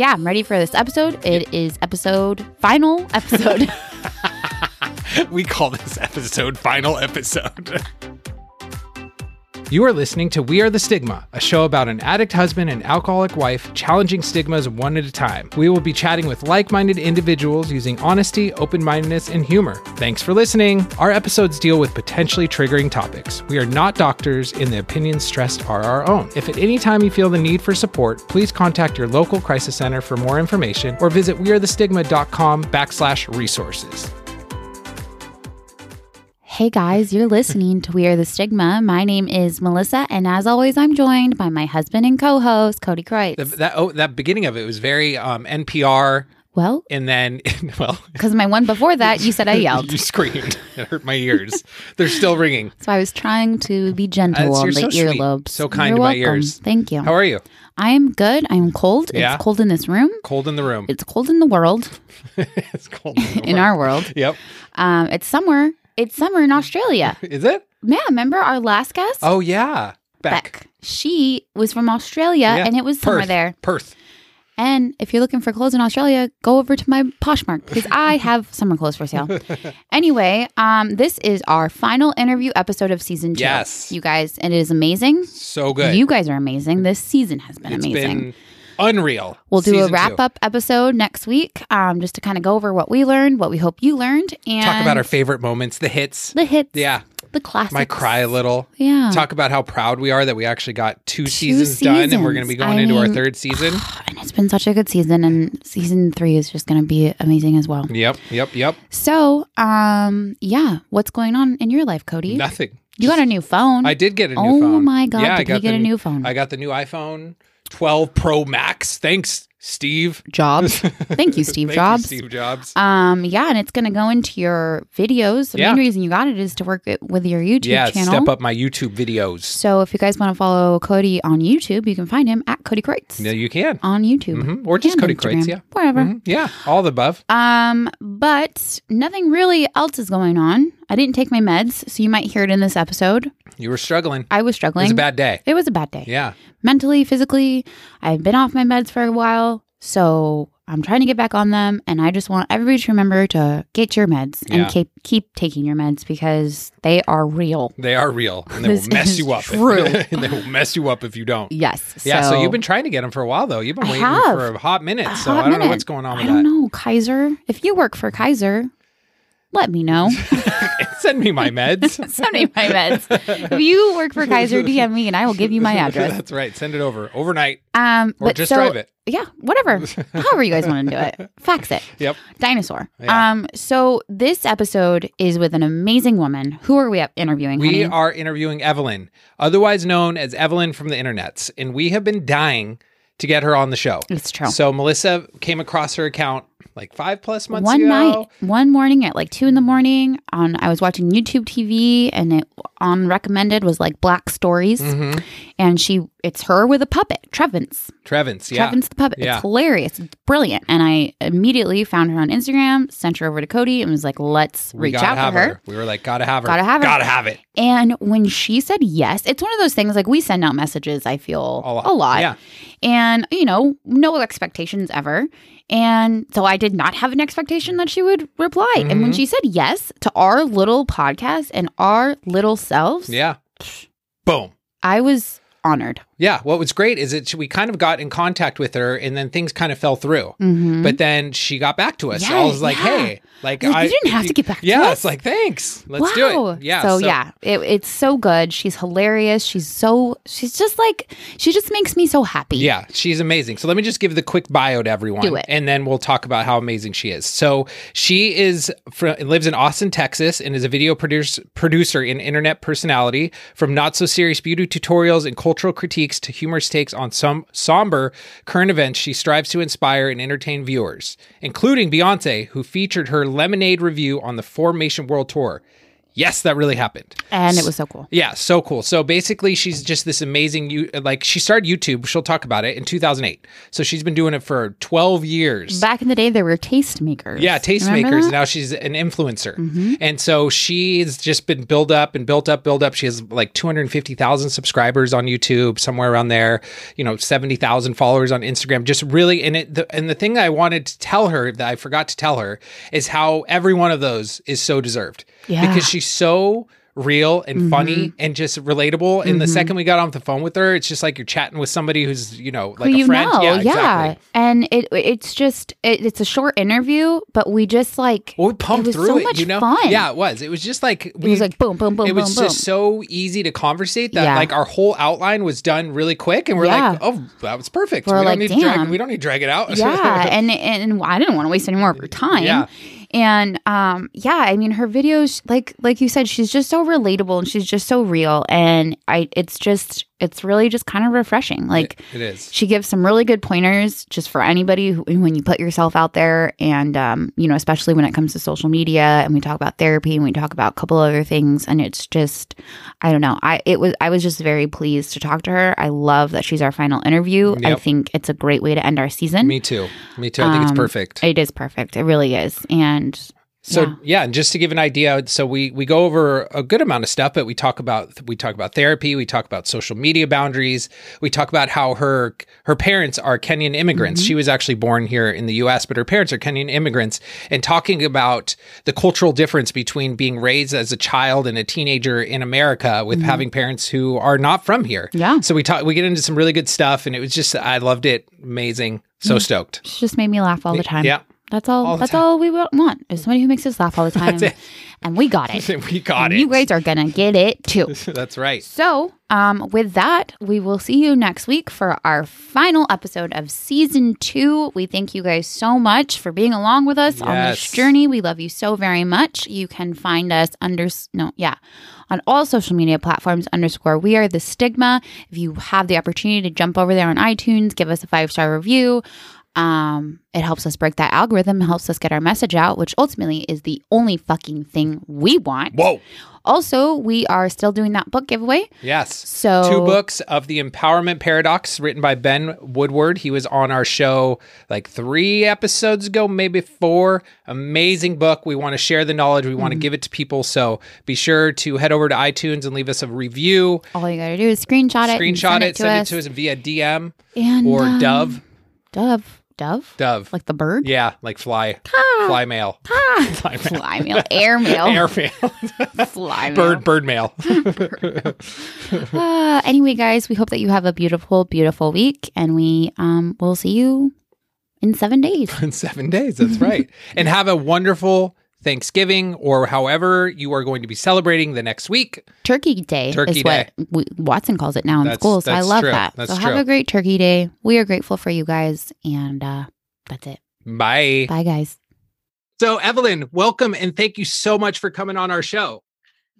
yeah, I'm ready for this episode. It is episode final episode. we call this episode final episode. You are listening to We Are the Stigma, a show about an addict husband and alcoholic wife challenging stigmas one at a time. We will be chatting with like minded individuals using honesty, open mindedness, and humor. Thanks for listening. Our episodes deal with potentially triggering topics. We are not doctors, and the opinions stressed are our own. If at any time you feel the need for support, please contact your local crisis center for more information or visit wearethestigma.com backslash resources. Hey guys, you're listening to We Are the Stigma. My name is Melissa, and as always, I'm joined by my husband and co host, Cody Kreutz. The, that oh, that beginning of it was very um, NPR, well, and then well, because my one before that, you said I yelled. you screamed. It hurt my ears. They're still ringing. So I was trying to be gentle Uh, on the so sweet. earlobes. So kind You're to my welcome. ears. Thank you. How are you? I am good. I'm cold. Yeah? It's cold in this room. Cold in the room. It's cold in the world, it's cold in, the in our world. Yep. Um, it's summer. It's summer in Australia. Is it? Yeah, remember our last guest? Oh yeah. Beck. Beck. She was from Australia Yeah. and it was summer Perth. there. Perth. And if you're looking for clothes in Australia, go over to my Poshmark because I have summer clothes for sale. anyway, um, this is our final interview episode of season two. Yes. You guys, and it is amazing. So good. You guys are amazing. This season has been It's amazing. been unreal. We'll do a wrap two. up episode next week, um, just to kind of go over what we learned, what we hope you learned, and Talk about our favorite moments, the hits. the hits, Yeah. the classics. Might cry a little. Yeah. Talk about how proud we are that we actually got two, seasons, done and we're going to be going I into our third season. and it's been such a good season, and season three is just going to be amazing as well. Yep. Yep. Yep. So, um, yeah, what's going on in your life, Cody? Nothing. You got a new phone. I did get a new oh phone. Oh my god! Yeah, I did got you get a new phone? I got the new iPhone 12 Pro Max. Thanks, Steve. Jobs. Thank you, Steve Thank Jobs. You, Steve Jobs. Um, yeah, and it's going to go into your videos. The Yeah. main reason you got it is to work it with your YouTube yeah, channel. step up my YouTube videos. So if you guys want to follow Cody on YouTube, you can find him at Cody Kreutz Yeah, you can. on YouTube Mhm. Or just Cody Instagram, Kreutz. Yeah. wherever. Mhm. Yeah. All the above. Um, but nothing really else is going on. I didn't take my meds, so you might hear it in this episode. You were struggling. I was struggling. It was a bad day. It was a bad day. Yeah. mentally, physically. I've been off my meds for a while, so I'm trying to get back on them. And I just want everybody to remember to get your meds Yeah. and keep keep taking your meds because they are real. They are real and they will mess you up. true. and they will mess you up if you don't. Yes. Yeah, so, you've been trying to get them for a while though. You've been I waiting for a hot minute. a so hot I don't know what's going on with I don't that. know, Kaiser. If you work for Kaiser, let me know. Send me my meds. Send me my meds. If you work for Kaiser, DM me and I will give you my address. That's right. Send it over overnight Um, or but just so, drive it. Yeah, whatever. However you guys want to do it. Fax it. Yep. Dinosaur. Yeah. Um, so this episode is with an amazing woman. Who are we interviewing? We honey? are interviewing Evelyn, otherwise known as Evelyn from the internets, and we have been dying to get her on the show. It's true. So Melissa came across her account like five plus months one ago. night, one morning at like two in the morning, on I was watching YouTube TV, and it on recommended was like Black Stories, Mm-hmm. and she it's her with a puppet, Trevins. Trevins, yeah. Trevins the puppet. Yeah. It's hilarious. It's brilliant. And I immediately found her on Instagram, sent her over to Cody, and was like, "Let's We reach out to have her." We were like, gotta have her. Gotta have her. Gotta have it. And when she said yes, it's one of those things like we send out messages, I feel A lot. a lot. Yeah. And, you know, no expectations ever. And so I did not have an expectation that she would reply. And Mm-hmm. when she said yes to our little podcast and our little selves, Yeah. Boom. I was honored. Yeah. What was great is that we kind of got in contact with her and then things kind of fell through. Mm-hmm. But then she got back to us. so I was like, yeah. hey, like, Like, you I didn't have to get back to Yeah. us. It's like, thanks. Let's do it. Yeah. So, yeah, it, it's so good. She's hilarious. She's so, she's just like, she just makes me so happy. Yeah, she's amazing. So let me just give the quick bio to everyone, Do it. and then we'll talk about how amazing she is. So she is fr- lives in Austin, Texas, and is a video producer, producer and internet personality. From not so serious beauty tutorials and cultural critiques to humorous takes on some somber current events, she strives to inspire and entertain viewers, including Beyonce, who featured her Lemonade review on the Formation World Tour. Yes, that really happened. And it was so cool. Yeah, so cool. So basically, she's just this amazing. You like she started YouTube. She'll talk about it in 2008. So she's been doing it for 12 years. Back in the day, there were tastemakers. Yeah, tastemakers. Now she's an influencer. Mhm. And so she's just been built up and built up, built up. She has like 250,000 subscribers on YouTube, somewhere around there, you know, 70,000 followers on Instagram. Just really, and it, the, and the thing I wanted to tell her that I forgot to tell her is how every one of those is so deserved Yeah. because she's so real and mm-hmm. funny and just relatable. And the mm-hmm. second we got off the phone with her, it's just like you're chatting with somebody who's, you know, like Who a you friend. know, yeah, yeah, exactly. and it it's just it, it's a short interview, but we just like Well, we pumped was through so it, much you know? fun. Yeah, it was. It was just like it was like boom, boom, boom, it was boom, just boom. so easy to conversate that Yeah. like our whole outline was done really quick and we're Yeah. like oh that was perfect We're we don't like, need to drag we don't need to drag it out yeah, and and I didn't want to waste any more of her time. Yeah. And um yeah, I mean her videos like like you said she's just so relatable and she's just so real. And I it's just it's really just kind of refreshing. Like it is. she gives some really good pointers just for anybody who, when you put yourself out there. And um, you know especially when it comes to social media and we talk about therapy and we talk about a couple other things. And it's just i don't know. I it was i was just very pleased to talk to her. I love that she's our final interview. I think it's a great way to end our season. Me too. Me too. I think it's Um, perfect. it is perfect. It really is. And So Yeah. yeah. and just to give an idea, so we we go over a good amount of stuff, but we talk about we talk about therapy, we talk about social media boundaries, we talk about how her her parents are Kenyan immigrants. Mm-hmm. She was actually born here in the U.S., but her parents are Kenyan immigrants, and talking about the cultural difference between being raised as a child and a teenager in America with mm-hmm. having parents who are not from here. Yeah. So we talk we get into some really good stuff, and it was just I loved it, amazing, so stoked. she just made me laugh all the time Yeah. That's all, All that's time. all we want is somebody who makes us laugh all the time and we got it we got and it. you guys are gonna get it too That's right. So, um, with that, we will see you next week for our final episode of season two. We thank you guys so much for being along with us on this journey. We love you so very much. You can find us under no, yeah, on all social media platforms underscore we are the stigma. If you have the opportunity to jump over there on iTunes, give us a five star review. Um, it helps us break that algorithm, helps us get our message out, which ultimately is the only fucking thing we want. Whoa. Also, we are still doing that book giveaway. Yes. So Two books of the Empowerment Paradox written by Ben Woodward. He was on our show like three episodes ago, maybe four. Amazing book. We want to share the knowledge. We Mm-hmm. want to give it to people. So be sure to head over to iTunes and leave us a review. All you gotta do is screenshot it, Screenshot send it, it to send us, it to us via DM and or um, Dove. Dove, Dove, Dove. like the bird. yeah, like fly. Fly mail. Fly mail. Fly mail, air mail, Air mail. fly mail. bird bird mail. Uh, anyway, guys, we hope that you have a beautiful, beautiful week, and we um will see you in seven days. in seven days. That's right. and have a wonderful Thanksgiving or however you are going to be celebrating the next week. Turkey Day Turkey is what we, Watson calls it now in That's- school. So I love true. that. That's so have a great Turkey Day. We are grateful for you guys, and uh, that's it. Bye. Bye, guys. So, Evelyn, welcome and thank you so much for coming on our show.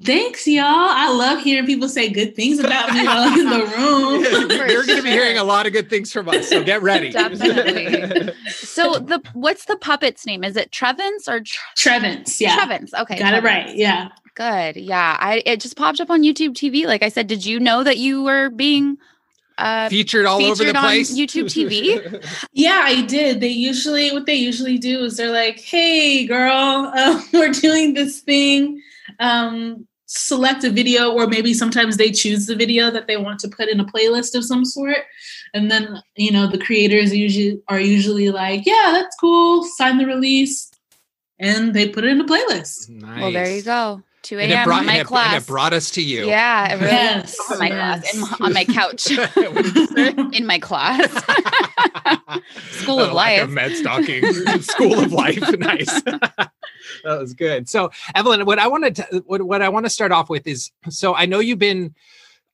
Thanks, y'all. I love hearing people say good things about me while I'm in the room. You're going to be hearing a lot of good things from us, so get ready. Definitely. So the what's the puppet's name? Is it Trevins or Tr- Trevins, yeah. Trevins? Okay, Got it right. Yeah. Good. Yeah. I it just popped up on YouTube TV. Like I said, did you know that you were being uh Featured all over the on place. YouTube TV? Yeah, I did. They usually, what they usually do is they're like, hey, girl, uh, we're doing this thing. Um, select a video, or maybe sometimes they choose the video that they want to put in a playlist of some sort. And then, you know, the creators usually are usually like, yeah, that's cool. Sign the release. And they put it in a playlist. nice. Well, there you go. 2 And a.m. brought, in my and, it, class. and it brought us to you. yeah, it really Yes, on oh my class, in, on my couch, What did you say? in my class. School of Oh, like a life. med stalking school of life nice that was good. So evelyn what i wanted to what, what i want to start off with is so i know you've been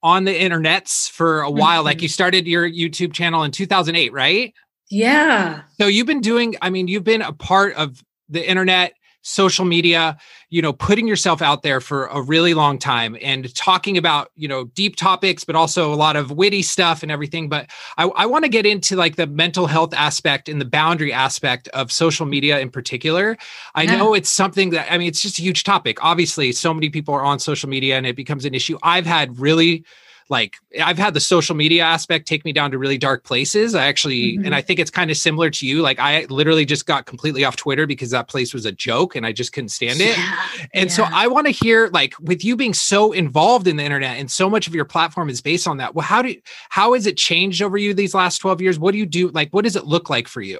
on the internets for a while like you mm-hmm. started your youtube channel in 2008 right? Yeah. so you've been doing i mean you've been a part of the internet social media, you know, putting yourself out there for a really long time and talking about, you know, deep topics, but also a lot of witty stuff and everything. But I, I want to get into like the mental health aspect and the boundary aspect of social media in particular. I yeah. know it's something that, I mean, it's just a huge topic. Obviously, so many people are on social media and it becomes an issue. I've had really, like I've had the social media aspect take me down to really dark places. I actually, mm-hmm. and I think it's kind of similar to you. Like I literally just got completely off Twitter because that place was a joke and I just couldn't stand it. Yeah. And yeah. so I want to hear like with you being so involved in the internet and so much of your platform is based on that. Well, how do you, how has it changed over you these last 12 years? What do you do? Like, what does it look like for you?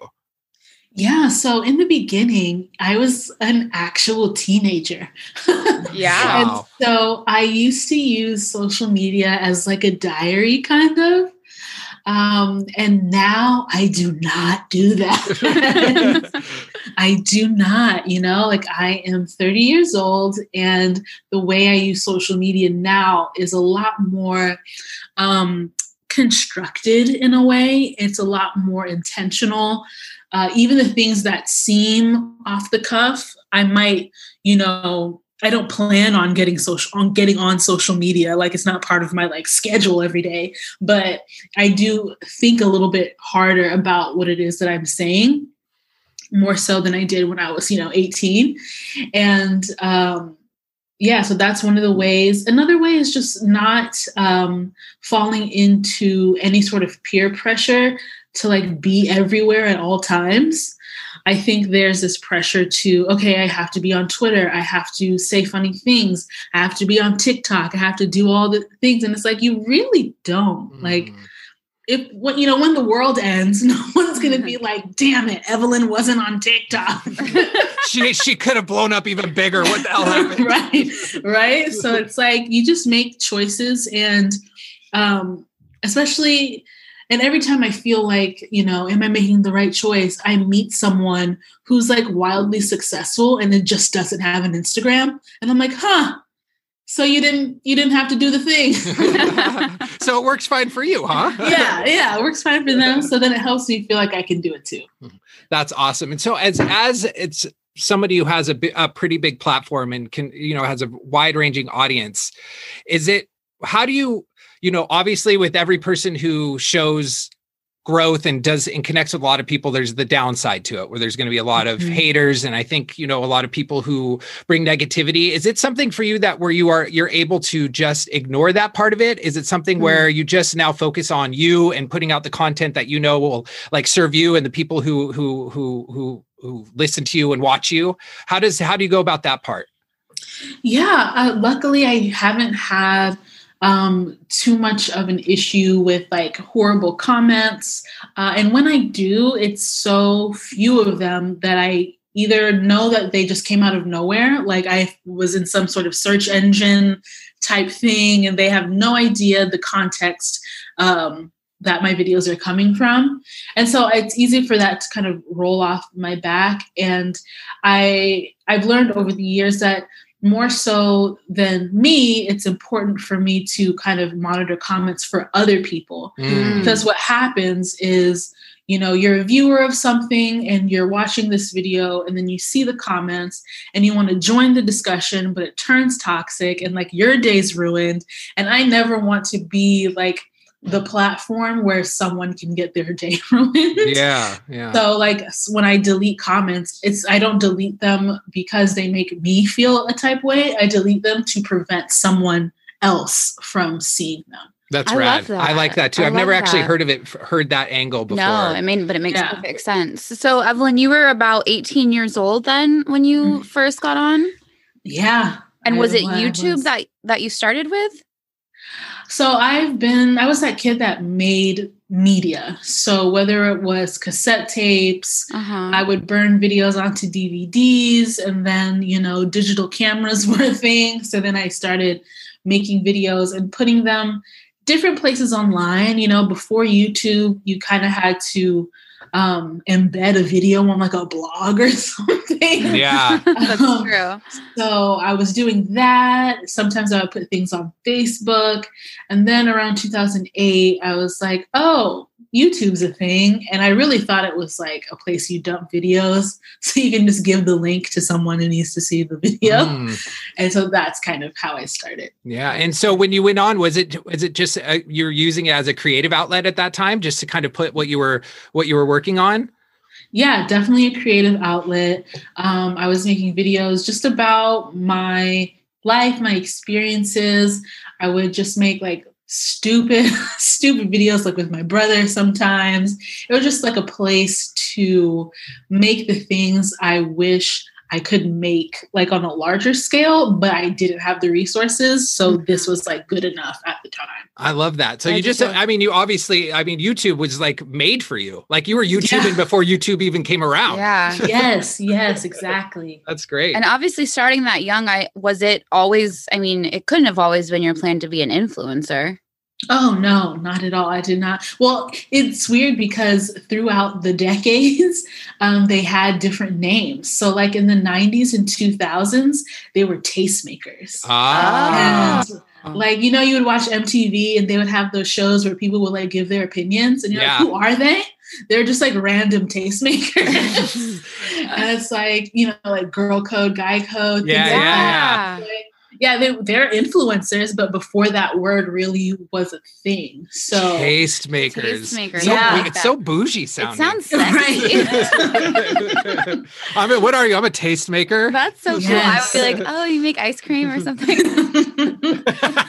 Yeah, so in the beginning, I was an actual teenager. yeah. and so I used to use social media as like a diary kind of. Um, and now I do not do that. I do not, you know, like I am 30 years old, and the way I use social media now is a lot more um, constructed in a way, it's a lot more intentional uh, even the things that seem off the cuff, I might, you know, I don't plan on getting social on getting on social media. Like it's not part of my like schedule every day. But I do think a little bit harder about what it is that I'm saying, more so than I did when I was, you know, 18. And um yeah, so that's one of the ways. Another way is just not um, falling into any sort of peer pressure to like be everywhere at all times. I think there's this pressure to, okay, I have to be on Twitter. I have to say funny things. I have to be on TikTok. I have to do all the things. And it's like, you really don't. Mm. Like, if when you know when the world ends, no one's gonna be like, "Damn it, Evelyn wasn't on TikTok." she she could have blown up even bigger. What the hell happened? right, right. So it's like you just make choices, and um, especially and every time I feel like, you know, am I making the right choice? I meet someone who's like wildly successful and it just doesn't have an Instagram. And I'm like, huh, so you didn't you didn't have to do the thing. So it works fine for you huh? Yeah yeah it works fine for them. So then it helps me feel like i can do it too. Mm-hmm. That's awesome. And so as as it's somebody who has a, a pretty big platform and can you know has a wide ranging audience is it how do you you know, obviously with every person who shows growth and does and connects with a lot of people there's the downside to it where there's going to be a lot of mm-hmm. haters and i think you know a lot of people who bring negativity is it something for you that where you are you're able to just ignore that part of it is it something mm-hmm. where you just now focus on you and putting out the content that you know will like serve you and the people who who who who who listen to you and watch you how does how do you go about that part yeah uh, luckily i haven't had um, too much of an issue with like horrible comments. Uh, and when I do, it's so few of them that I either know that they just came out of nowhere, like I was in some sort of search engine type thing, and they have no idea the context um, that my videos are coming from. And so it's easy for that to kind of roll off my back. And I I've learned over the years that more so than me, it's important for me to kind of monitor comments for other people. Mm. Because what happens is, you know, you're a viewer of something and you're watching this video and then you see the comments and you want to join the discussion, but it turns toxic and like your day's ruined. And I never want to be like, the platform where someone can get their day ruined. Yeah, yeah. So like when I delete comments, it's I don't delete them because they make me feel a type way. I delete them to prevent someone else from seeing them. That's I rad. That. I like that too. I have never actually heard of it, heard that angle before. No, I mean, but it makes yeah. perfect sense. So, Evelyn, you were about 18 years old then when you mm-hmm. first got on? Yeah. And was it YouTube was. that that you started with? So I've been, I was that kid that made media. So whether it was cassette tapes, uh-huh. I would burn videos onto DVDs, and then, you know, digital cameras were a thing. So then I started making videos and putting them different places online. You know, before YouTube, you kind of had to um, embed a video on like a blog or something. Yeah, that's um, true. So I was doing that. Sometimes I would put things on Facebook. And then around 2008, I was like, oh, YouTube's a thing. And I really thought it was like a place you dump videos so you can just give the link to someone who needs to see the video. Mm, And so that's kind of how I started. yeah. And so when you went on, was it was it just uh, you're using it as a creative outlet at that time, just to kind of put what you were what you were working on? Yeah, definitely a creative outlet. Um, I was making videos just about my life, my experiences. I would just make like stupid, stupid videos, like with my brother sometimes. It was just like a place to make the things I wish I could make like on a larger scale, but I didn't have the resources. So this mm-hmm. was like good enough at the time. I love that. So you That's just, I mean, you obviously, I mean, YouTube was like made for you. Like you were YouTubing Yeah. before YouTube even came around. Yeah. yes, yes, exactly. That's great. And obviously, starting that young, I was it always. I mean, it couldn't have always been your plan to be an influencer. Oh no, not at all. I did not. Well, it's weird because throughout the decades, um, they had different names. So, like in the '90s and 2000s, they were tastemakers. ah. And like you know, you would watch MTV and they would have those shows where people would like give their opinions, and you're Yeah. like, who are they? They're just like random tastemakers. and it's like you know, like girl code, guy code. things Yeah, like yeah, that. Like, yeah, they, they're influencers, but before that word really was a thing. So Taste makers. Tastemakers, So, yeah. It's so bougie sounding. It sounds sexy. I mean, what are you? I'm a tastemaker. That's so cool. I would be like, oh, you make ice cream or something.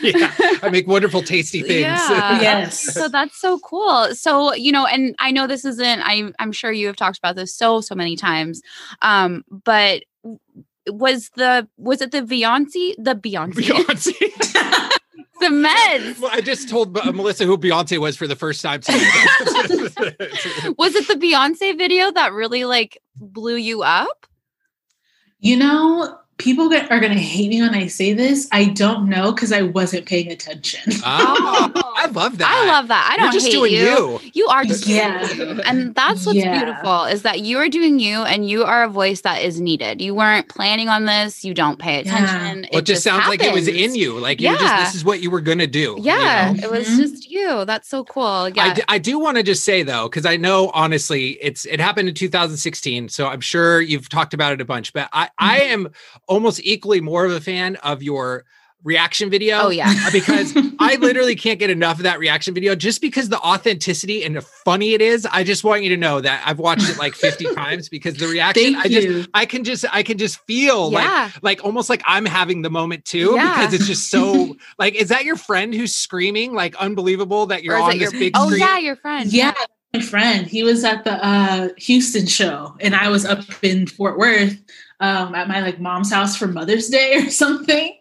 yeah, I make wonderful, tasty things. Yeah. yes. so that's so cool. So, you know, and I know this isn't, I, I'm sure you have talked about this so, so many times. Um, but w- was the, was it the Beyonce, the Beyonce, Beyonce. the meds? Well, I just told uh, Melissa who Beyonce was for the first time. Was it the Beyonce video that really like blew you up? You know, people get, are going to hate me when I say this. I don't know because I wasn't paying attention. oh, I love that. I love that. I You're don't just hate doing you. you. You are just Yeah. doing you. And that's what's Yeah. beautiful is that you are doing you and you are a voice that is needed. You weren't planning on this. You don't pay Yeah. attention. Well, it just sounds like it was in you. Like you were just Yeah. this is what you were gonna do. you Yeah, know? it was Mhm. just you. That's so cool. Yeah. I, d- I do want to just say though, because I know honestly, it's it happened in 2016, so I'm sure you've talked about it a bunch. But I I Mm-hmm. am almost equally more of a fan of your reaction video. oh yeah. uh, because I literally can't get enough of that reaction video just because the authenticity and the funny it is. I just want you to know that I've watched it like 50 times because the reaction Thank I just you. I can just I can just feel like Yeah. like almost like I'm having the moment too Yeah. because it's just so like is that your friend who's screaming like unbelievable that you're on it this your- big Oh screen? yeah, your friend. yeah, my friend. He was at the uh, Houston show, and I was up in Fort Worth um, at my like mom's house for Mother's Day or something.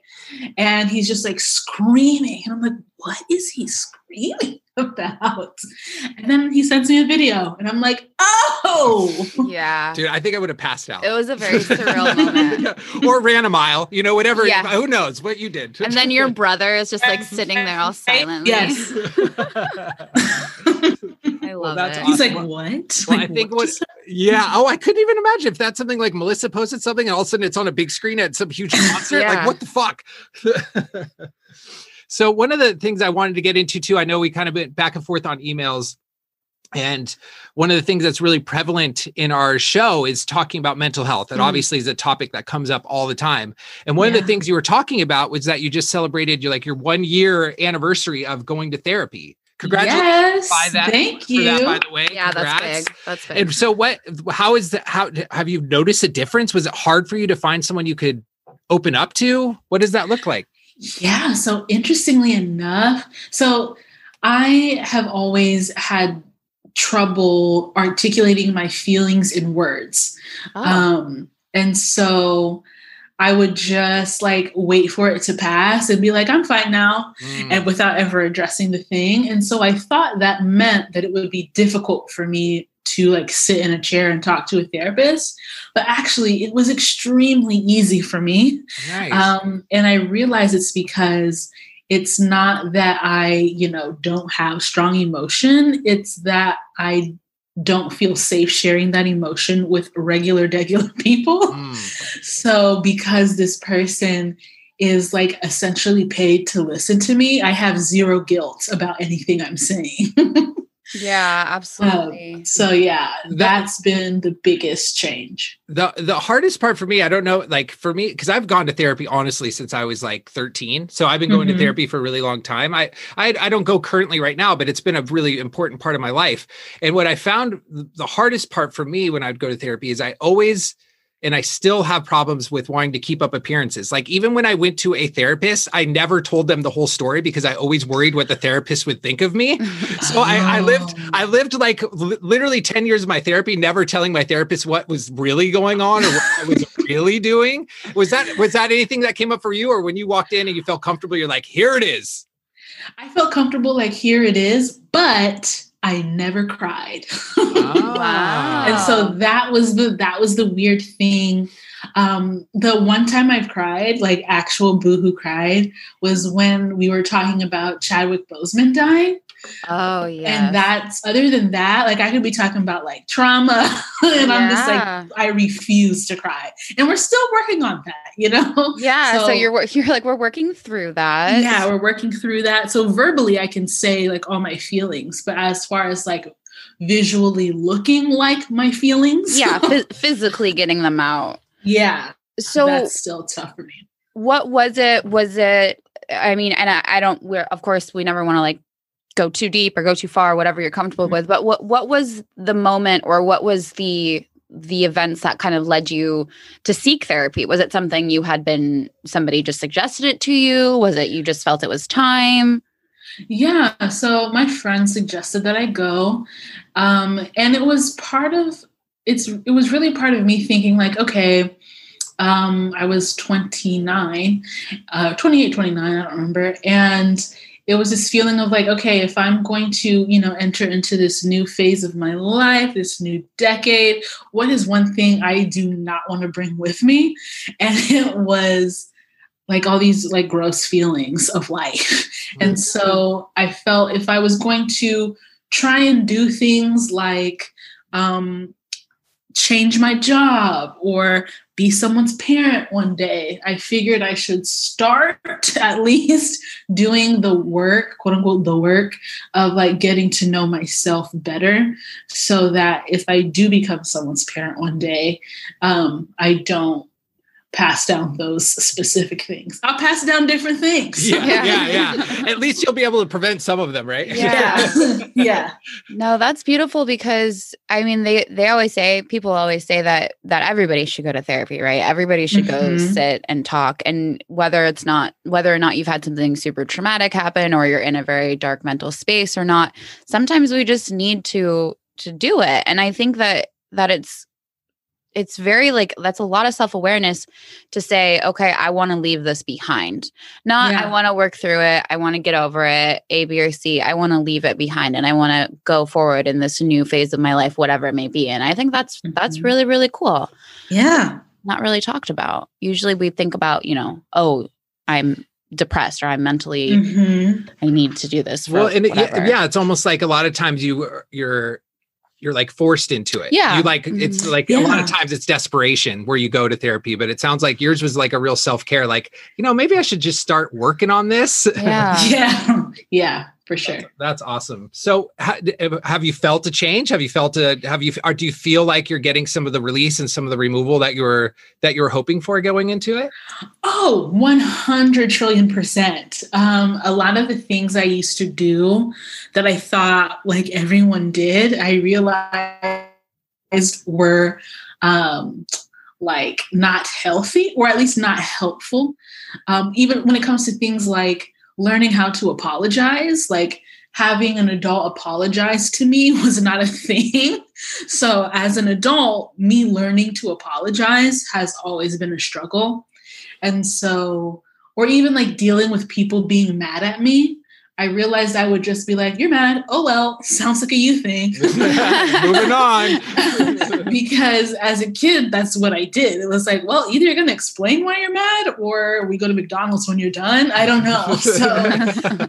And he's just like screaming, and I'm like, "What is he screaming about?" And then he sends me a video, and I'm like, "Oh, Yeah. Dude, I think I would have passed out. It was a very surreal moment. Yeah. Or ran a mile, you know, whatever. Yeah. Who knows what you did? And then your brother is just like sitting there all silently. Yes. I love that's it. He's like, what? Well, I think what, just- yeah. Oh, I couldn't even imagine if that's something like Melissa posted something and all of a sudden it's on a big screen at some huge concert. Yeah. Like, what the fuck? so, one of the things I wanted to get into too, I know we kind of went back and forth on emails. And one of the things that's really prevalent in our show is talking about mental health. That Mhm. obviously is a topic that comes up all the time. And one of the things you were talking about was that you just celebrated your like your one year anniversary of going to therapy. Congratulations Yes, by that- Thank for you. that, by the way. yeah, that's big. That's big. And so what how is that how have you noticed a difference? Was it hard for you to find someone you could open up to? What does that look like? Yeah. So interestingly enough, so I have always had trouble articulating my feelings in words. Oh. Um, and so I would just like wait for it to pass and be like, I'm fine now, Mm. and without ever addressing the thing. And so I thought that meant that it would be difficult for me to like sit in a chair and talk to a therapist. But actually, it was extremely easy for me. nice. Um, and I realize it's because it's not that I, you know, don't have strong emotion. It's that I don't feel safe sharing that emotion with regular, regular people. Mm. So because this person is like essentially paid to listen to me, I have zero guilt about anything I'm saying. Yeah, absolutely. Um, so yeah, that's been the biggest change. The the hardest part for me, I don't know, like for me, because I've gone to therapy honestly since I was like 13. So I've been going mm-hmm. to therapy for a really long time. I, I I don't go currently right now, but it's been a really important part of my life. And what I found the hardest part for me when I'd go to therapy is I always and I still have problems with wanting to keep up appearances. Like even when I went to a therapist, I never told them the whole story because I always worried what the therapist would think of me. So oh. I, I, lived, oh. I lived like li- literally 10 years of my therapy, never telling my therapist what was really going on or what I was really doing. Was that, was that anything that came up for you? Or when you walked in and you felt comfortable, you're like, here it is. I felt comfortable, like here it is, but I never cried. wow. And so that was the that was the weird thing. Um, the one time I've cried, like actual boohoo cried, was when we were talking about Chadwick Boseman dying. Oh yeah. And that's other than that, like I could be talking about like trauma and yeah. I'm just like I refuse to cry. And we're still working on that, you know? Yeah. So, so you're you're like we're working through that. Yeah, we're working through that. So verbally I can say like all my feelings, but as far as like visually looking like my feelings. Yeah, physically getting them out. Yeah. So that's still tough for me. What was it? Was it I mean, and I, I don't we're of course we never want to like go too deep or go too far, whatever you're comfortable mm-hmm. with. But what what was the moment or what was the the events that kind of led you to seek therapy? Was it something you had been somebody just suggested it to you? Was it you just felt it was time? Yeah, so my friend suggested that I go. Um, and it was part of it's it was really part of me thinking like, okay, um, I was 29, uh, 28, 29, I don't remember. And it was this feeling of like, okay, if I'm going to, you know, enter into this new phase of my life, this new decade, what is one thing I do not want to bring with me? And it was like all these like gross feelings of life. And so I felt if I was going to try and do things like um, change my job or be someone's parent one day. I figured I should start at least doing the work, quote unquote, the work of like getting to know myself better so that if I do become someone's parent one day, um, I don't pass down those specific things. I'll pass down different things. Yeah, yeah, yeah. At least you'll be able to prevent some of them, right? Yeah. yeah. No, that's beautiful because I mean they they always say people always say that that everybody should go to therapy, right? Everybody should mm-hmm. go sit and talk and whether it's not whether or not you've had something super traumatic happen or you're in a very dark mental space or not, sometimes we just need to to do it. And I think that that it's it's very like that's a lot of self-awareness to say okay i want to leave this behind. Not yeah. i want to work through it. I want to get over it. A b or c i want to leave it behind and i want to go forward in this new phase of my life whatever it may be and i think that's mm-hmm. that's really really cool. Yeah. not really talked about. Usually we think about you know oh i'm depressed or i'm mentally mm-hmm. i need to do this well and it, yeah it's almost like a lot of times you you're you're like forced into it. Yeah. You like mm-hmm. it's like yeah. a lot of times it's desperation where you go to therapy, but it sounds like yours was like a real self-care. Like, you know, maybe I should just start working on this. Yeah. yeah. Yeah for sure. That's, that's awesome. So, ha, have you felt a change? Have you felt a? Have you? Or do you feel like you're getting some of the release and some of the removal that you were that you were hoping for going into it? Oh, 100 trillion percent. Um, a lot of the things I used to do that I thought like everyone did, I realized were um, like not healthy or at least not helpful. Um, even when it comes to things like learning how to apologize like having an adult apologize to me was not a thing. So as an adult me learning to apologize has always been a struggle. And so or even like dealing with people being mad at me I realized I would just be like, "You're mad. Oh well, sounds like a you thing." Moving on. because as a kid, that's what I did. It was like, well, either you're going to explain why you're mad, or we go to McDonald's when you're done. I don't know. So,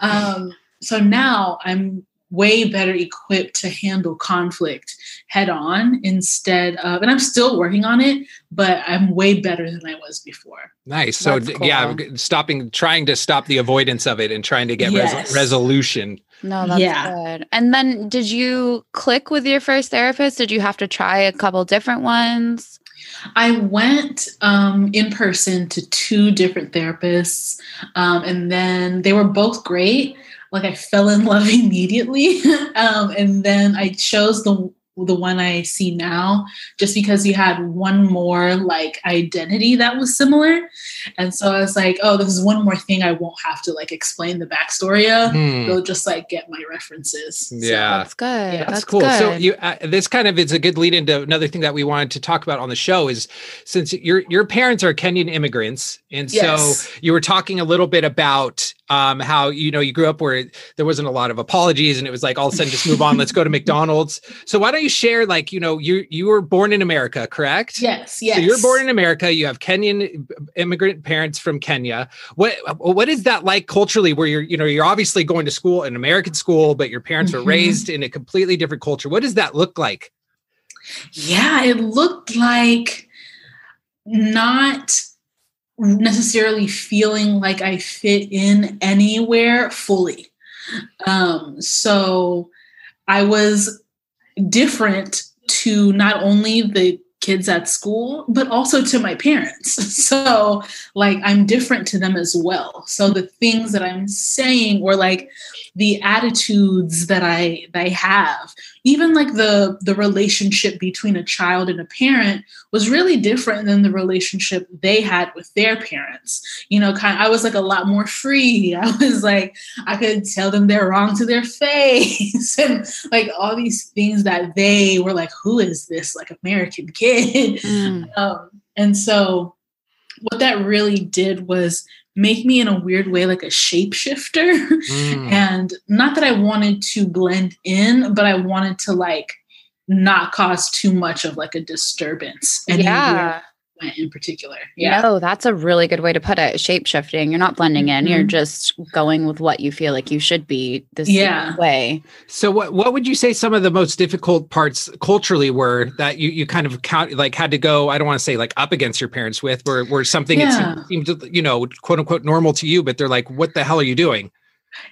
um, so now I'm way better equipped to handle conflict head on instead of and I'm still working on it but I'm way better than I was before. Nice. So cool. yeah, stopping trying to stop the avoidance of it and trying to get yes. res- resolution. No, that's Yeah. good. And then did you click with your first therapist? Did you have to try a couple different ones? I went um, in person to two different therapists, um, and then they were both great. Like I fell in love immediately, um, and then I chose the the one I see now just because you had one more like identity that was similar, and so I was like, oh, this is one more thing I won't have to like explain the backstory of. Hmm. They'll just like get my references. So, Yeah. That's good. Yeah, That's, cool. Good. So you, uh, this kind of is a good lead into another thing that we wanted to talk about on the show is since your your parents are Kenyan immigrants, and so you were talking a little bit about um, how you know you grew up where there wasn't a lot of apologies, and it was like all of a sudden just move on, let's go to McDonald's. So why don't you share like you know you you were born in America, correct? Yes, yes. So you're born in America. You have Kenyan immigrant parents from Kenya. What what is that like culturally? Where you're you know you're obviously going to school an American school, but your parents were Mhm. raised in a completely different culture. What does that look like? Yeah, it looked like not necessarily feeling like I fit in anywhere fully. Um, so I was different to not only the kids at school, but also to my parents. So, like, I'm different to them as well. So, the things that I'm saying, or like the attitudes that I that I have, even like the the relationship between a child and a parent was really different than the relationship they had with their parents. You know, kind I was like a lot more free. I was like I could tell them they're wrong to their face and like all these things that they were like, who is this like American kid? Mm. Um, and so what that really did was make me in a weird way like a shapeshifter. Mm. and not that I wanted to blend in, but I wanted to like not cause too much of like a disturbance anywhere Yeah. I went in particular. Yeah. No, that's a really good way to put it. Shape shifting. You're not blending in. You're Mhm. just going with what you feel like you should be this Yeah. way. So what what would you say some of the most difficult parts culturally were that you you kind of count like had to go I don't want to say like up against your parents with where where something Yeah. it seemed, seemed you know quote unquote normal to you but they're like what the hell are you doing?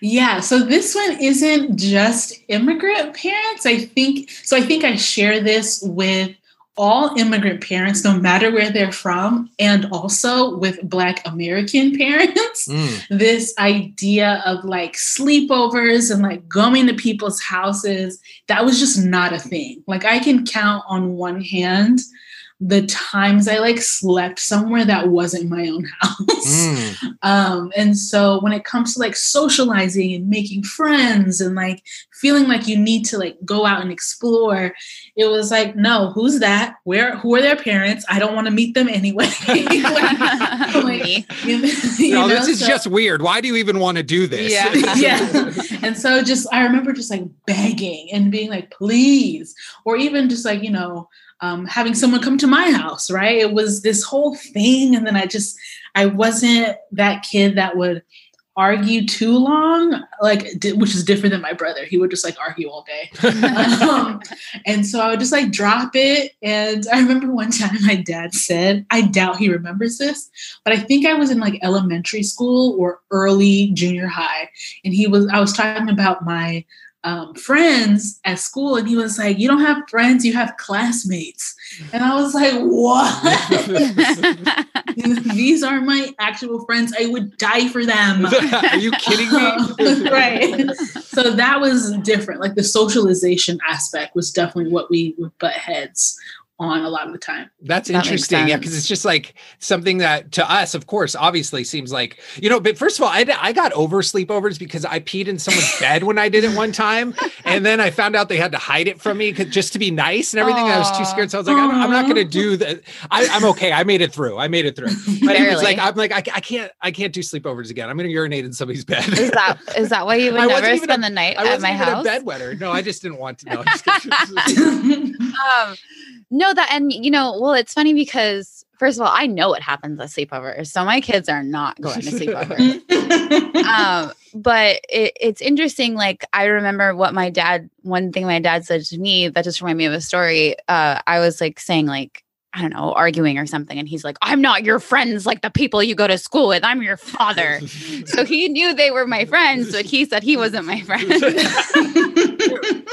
Yeah, so this one isn't just immigrant parents. I think so. I think I share this with all immigrant parents, no matter where they're from, and also with Black American parents. Mm. This idea of like sleepovers and like going to people's houses, that was just not a thing. Like, I can count on one hand the times I like slept somewhere that wasn't my own house. Mm. Um, and so when it comes to like socializing and making friends and like feeling like you need to like go out and explore, it was like, no, who's that? Where who are their parents? I don't want to meet them anyway. Like, like, you you No, know, this is so- just weird. Why do you even want to do this? Yeah. yeah. And so just I remember just like begging and being like, please, or even just like, you know, um, having someone come to my house, right? It was this whole thing. And then I just, I wasn't that kid that would argue too long, like, di- which is different than my brother. He would just like argue all day. um, and so I would just like drop it. And I remember one time my dad said, I doubt he remembers this, but I think I was in like elementary school or early junior high. And he was, I was talking about my um, friends at school, and he was like, You don't have friends, you have classmates. And I was like, What? These are my actual friends. I would die for them. are you kidding me? right. So that was different. Like the socialization aspect was definitely what we would butt heads on a lot of the time. That's That interesting. Yeah, because it's just like something that to us, of course, obviously seems like, you know, but first of all, I, I got over sleepovers because I peed in someone's bed when I did it one time. And then I found out they had to hide it from me 'cause- just to be nice and everything. I was too scared. So I was like, I'm, I'm not going to do that. I, I'm okay. I made it through. I made it through. But it was like, I'm like, I, I can't, I can't do sleepovers again. I'm going to urinate in somebody's bed. is that is that why you would I wasn't never spend a- the night I at wasn't my even house? a bedwetter. No, I just didn't want to know. I'm just kidding. um no that and you know well it's funny because first of all i know what happens at sleepovers so my kids are not going to sleepovers um but it, it's interesting like i remember what my dad one thing my dad said to me that just reminded me of a story uh i was like saying like I don't know, arguing or something. And he's like, I'm not your friends like the people you go to school with. I'm your father. so he knew they were my friends, but he said he wasn't my friend.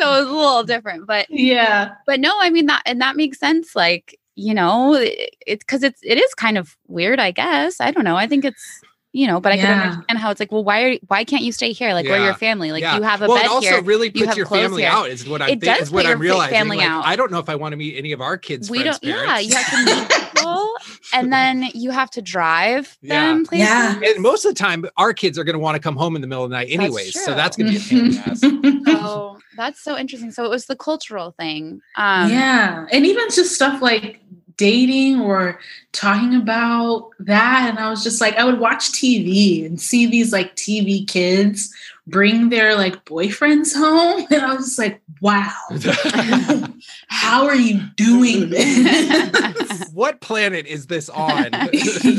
so it was a little different. But yeah. But no, I mean that and that makes sense. Like, you know, it's because it's it is kind of weird, I guess. I don't know. I think it's you know, but I Yeah. can understand how it's like, well, why are why can't you stay here? Like we're your family. Like Yeah. you have a well, bed it also here. really puts have your family here. out. Is what I'm. It thi- does is what put I'm realizing. family Like, out. I don't know if I want to meet any of our kids. we don't yeah you have to meet people and then you have to drive Yeah. them places Yeah. And most of the time, our kids are going to want to come home in the middle of the night, That's anyways. So that's going to be a pain in the ass. so that's so interesting so it was the cultural thing um yeah. And even just stuff like dating or talking about that. And I was just like, I would watch TV and see these like TV kids bring their like boyfriends home. And I was just like, wow, how are you doing this? what planet is this on?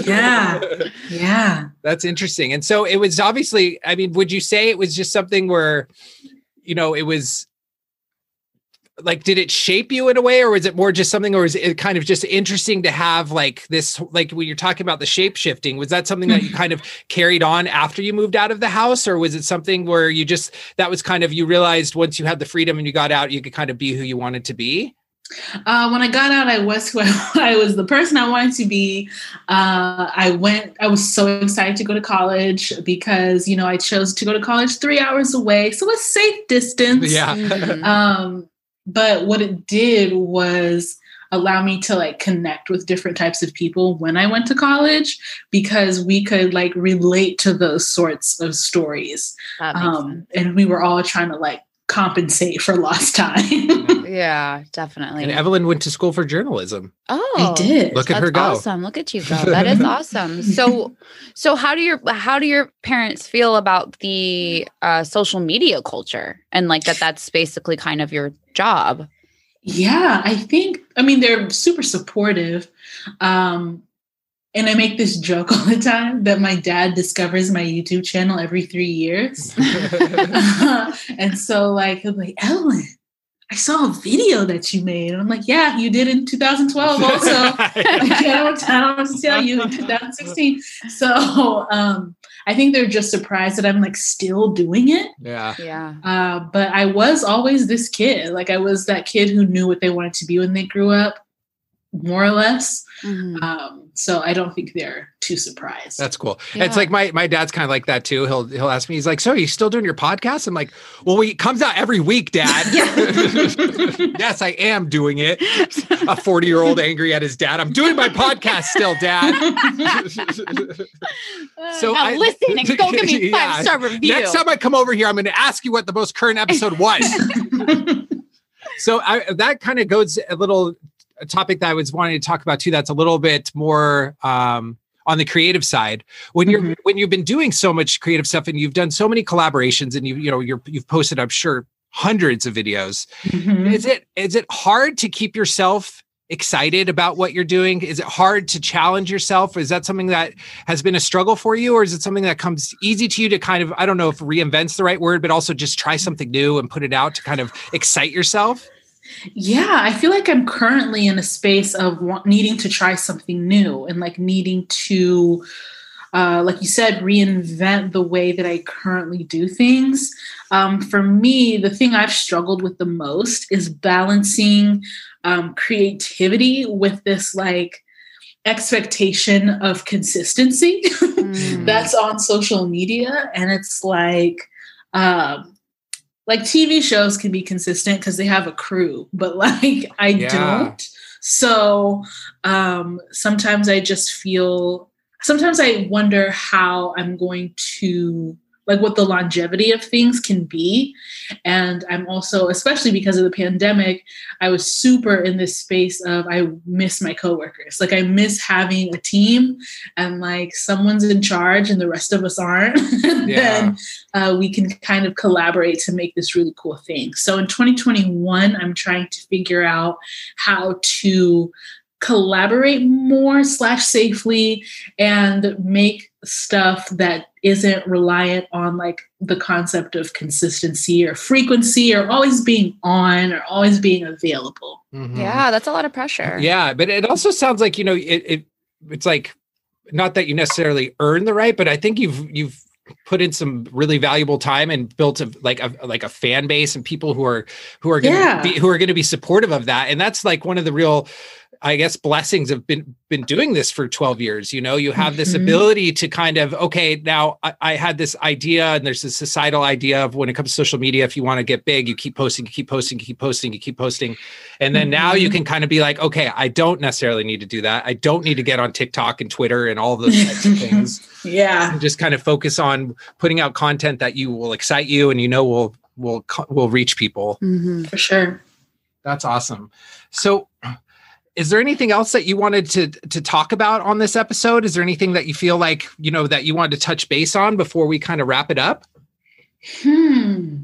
Yeah. yeah. That's interesting. And so it was obviously, I mean, would you say it was just something where, you know, it was like, did it shape you in a way, or was it more just something, or is it kind of just interesting to have like this, like when you're talking about the shape shifting, was that something that you mm-hmm. kind of carried on after you moved out of the house, or was it something where you just, that was kind of, you realized once you had the freedom and you got out, you could kind of be who you wanted to be? Uh, when I got out, I was who I, I was the person I wanted to be. Uh, I went. I was so excited to go to college because you know I chose to go to college three hours away, so a safe distance. Yeah. mhm. Um, but what it did was allow me to like connect with different types of people when I went to college because we could like relate to those sorts of stories. Um, and we were all trying to like compensate for lost time. Sense. yeah definitely And Evelyn went to school for journalism. oh I did. Look at that's her go. awesome look at you go that is awesome so so how do your how do your parents feel about the uh social media culture and like that that's basically kind of your job Yeah, I think, I mean, they're super supportive. Um, and I make this joke all the time that my dad discovers my YouTube channel every three years. and so, like, he'll be like, Ellen, I saw a video that you made. And I'm like, yeah, you did in 2012 also. Like, I don't, I don't know to tell you in 2016. So um, I think they're just surprised that I'm like still doing it. yeah. yeah Uh, but I was always this kid. Like I was that kid who knew what they wanted to be when they grew up, more or less. Mhm. Um, so I don't think they're too surprised. That's cool. Yeah. It's like my my dad's kind of like that too. He'll he'll ask me, he's like, "So are you still doing your podcast?" I'm like, "Well, we, it comes out every week, Dad." yes, I am doing it. A 40 year old angry at his dad. I'm doing my podcast still, Dad. So now I- listen and go give me Yeah. five star review Next time I come over here, I'm going to ask you what the most current episode was. so I, that kind of goes a little a topic that I was wanting to talk about too. That's a little bit more um, on the creative side. When you're Mhm. when you've been doing so much creative stuff and you've done so many collaborations and you you know you're you've posted I'm sure hundreds of videos. Mhm. Is it is it hard to keep yourself excited about what you're doing? Is it hard to challenge yourself? Is that something that has been a struggle for you, or is it something that comes easy to you to kind of I don't know if reinvents the right word, but also just try something new and put it out to kind of excite yourself? Yeah, I feel like I'm currently in a space of want, needing to try something new and like needing to, uh, like you said, reinvent the way that I currently do things. Um, for me, the thing I've struggled with the most is balancing um, creativity with this like expectation of consistency Mm. that's on social media. And it's like, um, like TV shows can be consistent because they have a crew, but like I Yeah. don't. So um, sometimes I just feel, sometimes I wonder how I'm going to, like, what the longevity of things can be. And I'm also, especially because of the pandemic, I was super in this space of I miss my coworkers. Like, I miss having a team and like someone's in charge and the rest of us aren't. Yeah. then uh, we can kind of collaborate to make this really cool thing. So in 2021, I'm trying to figure out how to collaborate more slash safely and make stuff that isn't reliant on like the concept of consistency or frequency or always being on or always being available. Mm-hmm. Yeah, that's a lot of pressure. Yeah, but it also sounds like you know it, it it's like not that you necessarily earn the right, but I think you've you've put in some really valuable time and built a like a like a fan base and people who are who are going to yeah. be who are going to be supportive of that and that's like one of the real I guess blessings have been been doing this for 12 years. You know, you have this mm-hmm. ability to kind of, okay, now I, I, had this idea, and there's this societal idea of when it comes to social media, if you want to get big, you keep posting, you keep posting, you keep posting, you keep posting. And then mm-hmm. now you mm-hmm. can kind of be like, okay, I don't necessarily need to do that. I don't need to get on TikTok and Twitter and all those types of things. Yeah. And just kind of focus on putting out content that you will excite you and you know will will will reach people. Mm-hmm. For sure. That's awesome. So is there anything else that you wanted to to talk about on this episode? Is there anything that you feel like you know that you wanted to touch base on before we kind of wrap it up? Hmm.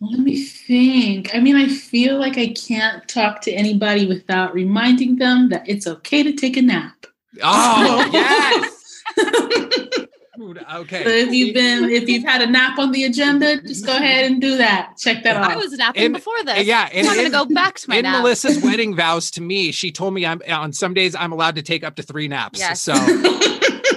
Let me think. I mean i feel like i can't talk to anybody without reminding them that it's okay to take a nap. Oh yes Okay. So if you've been, if you've had a nap on the agenda, just go ahead and do that. Check that out. I was napping in, before this. Yeah, I'm going to go back to my in nap. Melissa's wedding vows to me, she told me I'm on some days I'm allowed to take up to three naps. Yes. So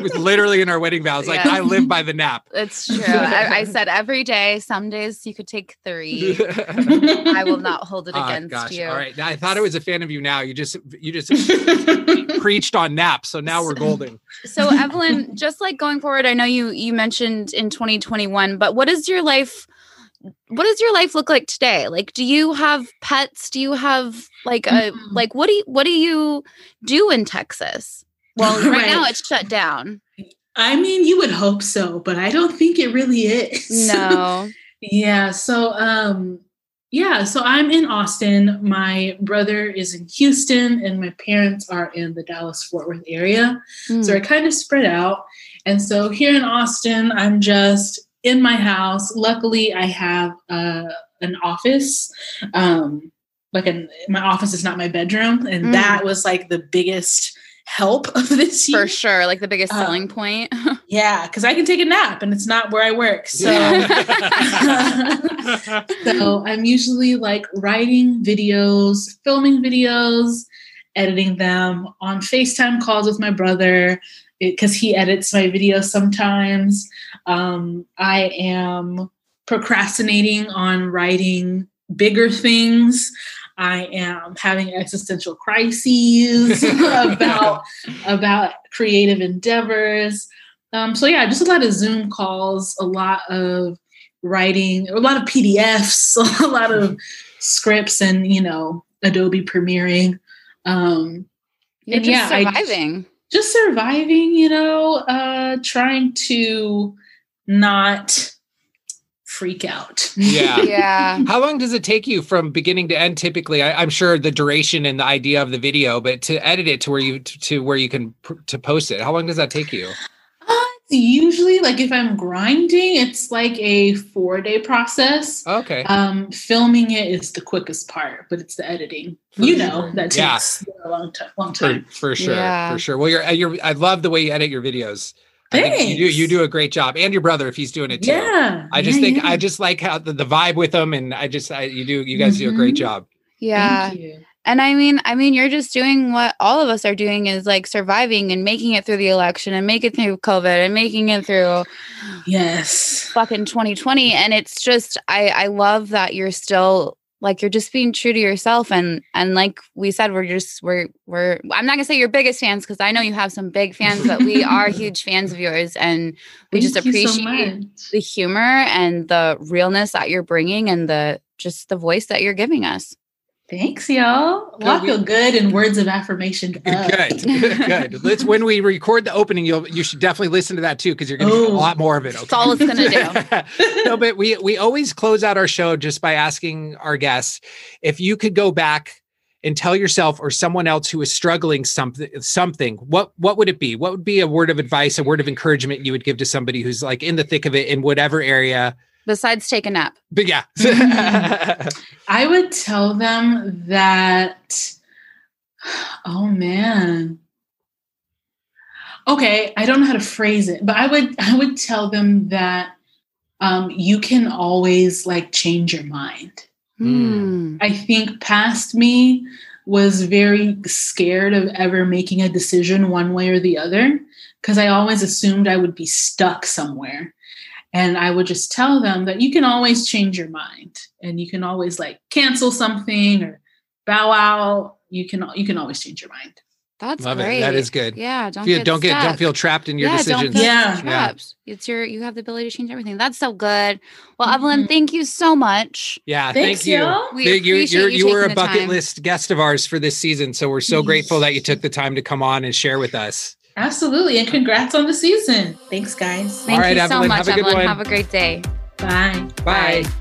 was literally in our wedding vows. Like yeah. I live by the nap. It's true. I, I, said every day. Some days you could take three. I will not hold it oh, against gosh. you. All right. I thought I was a fan of you. Now you just you just preached on naps. So now we're golden. So Evelyn, just like going forward, I know you you mentioned in 2021, but what is your life? what does your life look like today like do you have pets do you have like a mm-hmm. like what do you what do you do in texas well, right, right now it's shut down. I mean, you would hope so, but I don't think it really is. No. yeah. So, um, yeah, so I'm in Austin. My brother is in Houston, and my parents are in the Dallas Fort Worth area. Mm. So we're kind of spread out. And so here in Austin, I'm just in my house. Luckily, I have uh, an office. Um, like an, my office is not my bedroom, and mm. that was like the biggest help of this year. For sure. Like the biggest um, selling point. yeah, because I can take a nap and it's not where I work. So, so I'm usually like writing videos, filming videos, editing them on FaceTime calls with my brother because he edits my videos sometimes. Um, I am procrastinating on writing bigger things. I am having existential crises about about creative endeavors. Um, so yeah, just a lot of Zoom calls, a lot of writing, a lot of PDFs, a lot of scripts, and you know Adobe premiering. Um, You're and just yeah, surviving. I, just surviving. You know, uh, trying to not freak out. Yeah. yeah. How long does it take you from beginning to end? Typically, I, am sure the duration and the idea of the video, but to edit it to where you to, to where you can pr- to post it, how long does that take you? Uh, usually, like if I'm grinding, it's like a four day process. Okay. Um, filming it is the quickest part, but it's the editing. For you sure. know that takes yeah. a long time. Long time. For, for sure. Yeah. For sure. Well, you're you're. I love the way you edit your videos. Thanks. you do you do a great job, and your brother if he's doing it too. Yeah, I just yeah, think yeah. I just like how the, the vibe with them, and I just I, you do you guys mm-hmm. do a great mm-hmm. job. Yeah. And I mean, I mean, you're just doing what all of us are doing is like surviving and making it through the election and make it through COVID and making it through yes fucking 2020. And it's just I I love that you're still like you're just being true to yourself and and like we said we're just we're we're i'm not gonna say your biggest fans because i know you have some big fans but we are huge fans of yours and we Thank just appreciate so the humor and the realness that you're bringing and the just the voice that you're giving us Thanks, y'all. Well, I feel good in words of affirmation. Good, uh, good. Let's when we record the opening, you'll you should definitely listen to that too because you're going to get a oh. lot more of it. Okay? That's all it's going to do. no, but we we always close out our show just by asking our guests if you could go back and tell yourself or someone else who is struggling something something what what would it be what would be a word of advice a word of encouragement you would give to somebody who's like in the thick of it in whatever area besides take a nap. But yeah. I would tell them that Oh man. Okay, I don't know how to phrase it, but I would I would tell them that um, you can always like change your mind. Hmm. I think past me was very scared of ever making a decision one way or the other because I always assumed I would be stuck somewhere. And I would just tell them that you can always change your mind and you can always like cancel something or bow out. You can you can always change your mind. That's Love great. it. That is good. Yeah. Don't Feel, get don't get don't stuck. feel trapped in your yeah, decisions. Don't feel Yeah. trapped. It's your you have the ability to change everything. That's so good. Well, Evelyn, Mhm. thank you so much. Yeah, Thanks, thank you. y'all. We Thank you appreciate you're, you you were a bucket time. list guest of ours for this season, so we're so grateful that you took the time to come on and share with us. Absolutely. And congrats on the season. Thanks, guys. Thank All right, you so Evelyn, much, have a good Evelyn. one. Have a great day. Bye. Bye. Bye.